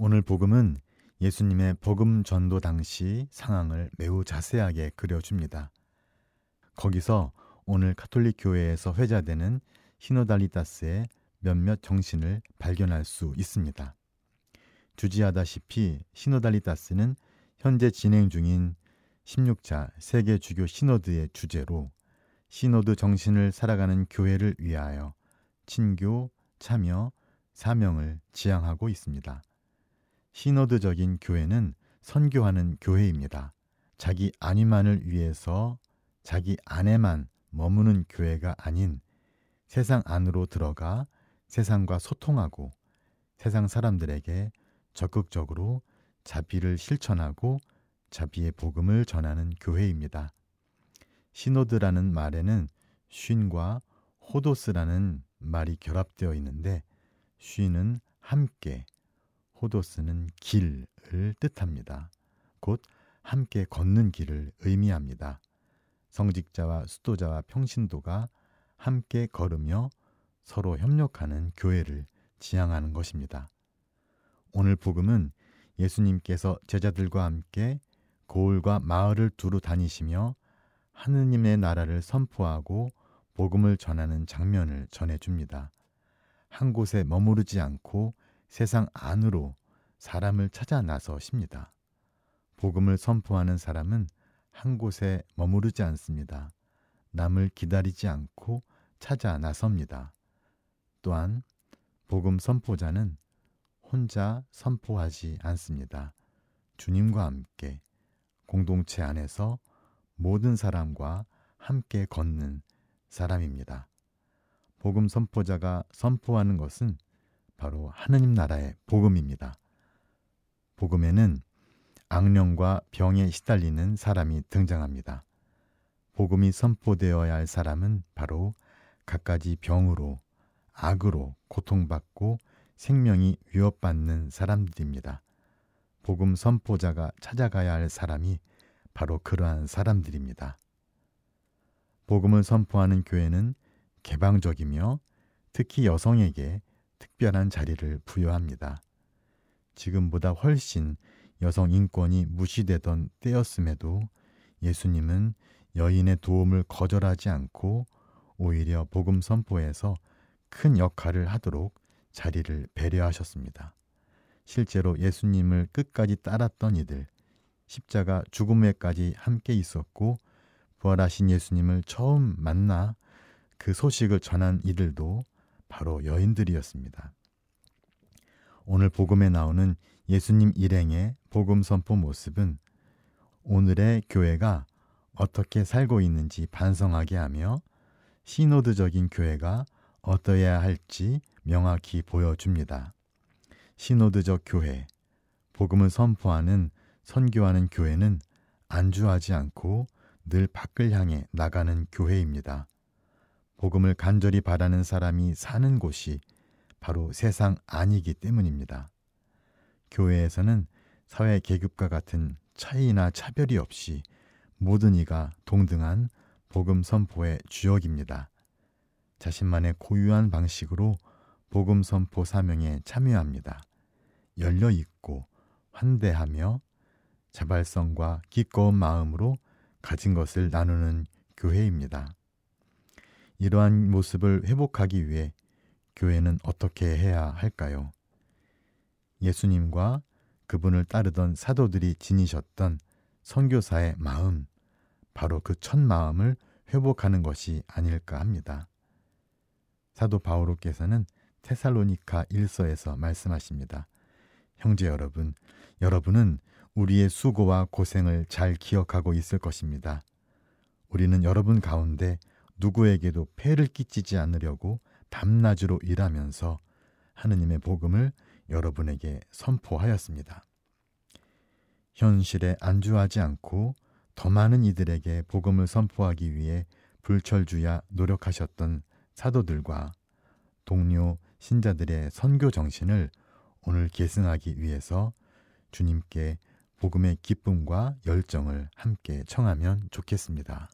오늘 복음은 예수님의 복음 전도 당시 상황을 매우 자세하게 그려줍니다. 거기서 오늘 카톨릭 교회에서 회자되는 시노달리타스의 몇몇 정신을 발견할 수 있습니다. 주지하다시피 시노달리타스는 현재 진행 중인 16차 세계 주교 시노드의 주제로 시노드 정신을 살아가는 교회를 위하여 친교, 참여, 사명을 지향하고 있습니다. 시노드적인 교회는 선교하는 교회입니다. 자기 안위만을 위해서 자기 안에만 머무는 교회가 아닌 세상 안으로 들어가 세상과 소통하고 세상 사람들에게 적극적으로 자비를 실천하고 자비의 복음을 전하는 교회입니다. 시노드라는 말에는 쉰과 호도스라는 말이 결합되어 있는데 쉰은 함께, 호도스는 길을 뜻합니다. 곧 함께 걷는 길을 의미합니다. 성직자와 수도자와 평신도가 함께 걸으며 서로 협력하는 교회를 지향하는 것입니다. 오늘 복음은 예수님께서 제자들과 함께 고을과 마을을 두루 다니시며 하느님의 나라를 선포하고 복음을 전하는 장면을 전해줍니다. 한 곳에 머무르지 않고 세상 안으로 사람을 찾아 나서십니다. 복음을 선포하는 사람은 한 곳에 머무르지 않습니다. 남을 기다리지 않고 찾아 나섭니다. 또한 복음 선포자는 혼자 선포하지 않습니다. 주님과 함께 공동체 안에서 모든 사람과 함께 걷는 사람입니다. 복음 선포자가 선포하는 것은 바로 하느님 나라의 복음입니다. 복음에는 악령과 병에 시달리는 사람이 등장합니다. 복음이 선포되어야 할 사람은 바로 갖가지 병으로 악으로 고통받고 생명이 위협받는 사람들입니다. 복음 선포자가 찾아가야 할 사람이 바로 그러한 사람들입니다. 복음을 선포하는 교회는 개방적이며 특히 여성에게 특별한 자리를 부여합니다. 지금보다 훨씬 여성 인권이 무시되던 때였음에도 예수님은 여인의 도움을 거절하지 않고 오히려 복음 선포에서 큰 역할을 하도록 자리를 배려하셨습니다. 실제로 예수님을 끝까지 따랐던 이들, 십자가 죽음에까지 함께 있었고 부활하신 예수님을 처음 만나 그 소식을 전한 이들도 바로 여인들이었습니다. 오늘 복음에 나오는 예수님 일행의 복음 선포 모습은 오늘의 교회가 어떻게 살고 있는지 반성하게 하며 시노드적인 교회가 어떠해야 할지 명확히 보여줍니다. 시노드적 교회, 복음을 선포하는 선교하는 교회는 안주하지 않고 늘 밖을 향해 나가는 교회입니다. 복음을 간절히 바라는 사람이 사는 곳이 바로 세상 아니기 때문입니다. 교회에서는 사회 계급과 같은 차이나 차별이 없이 모든 이가 동등한 복음 선포의 주역입니다. 자신만의 고유한 방식으로 복음 선포 사명에 참여합니다. 열려 있고 환대하며 자발성과 기꺼운 마음으로 가진 것을 나누는 교회입니다. 이러한 모습을 회복하기 위해 교회는 어떻게 해야 할까요? 예수님과 그분을 따르던 사도들이 지니셨던 선교사의 마음, 바로 그 첫 마음을 회복하는 것이 아닐까 합니다. 사도 바오로께서는 테살로니카 1서에서 말씀하십니다. 형제 여러분, 여러분은 우리의 수고와 고생을 잘 기억하고 있을 것입니다. 우리는 여러분 가운데 누구에게도 폐를 끼치지 않으려고 밤낮으로 일하면서 하느님의 복음을 여러분에게 선포하였습니다. 현실에 안주하지 않고 더 많은 이들에게 복음을 선포하기 위해 불철주야 노력하셨던 사도들과 동료 신자들의 선교 정신을 오늘 계승하기 위해서 주님께 복음의 기쁨과 열정을 함께 청하면 좋겠습니다.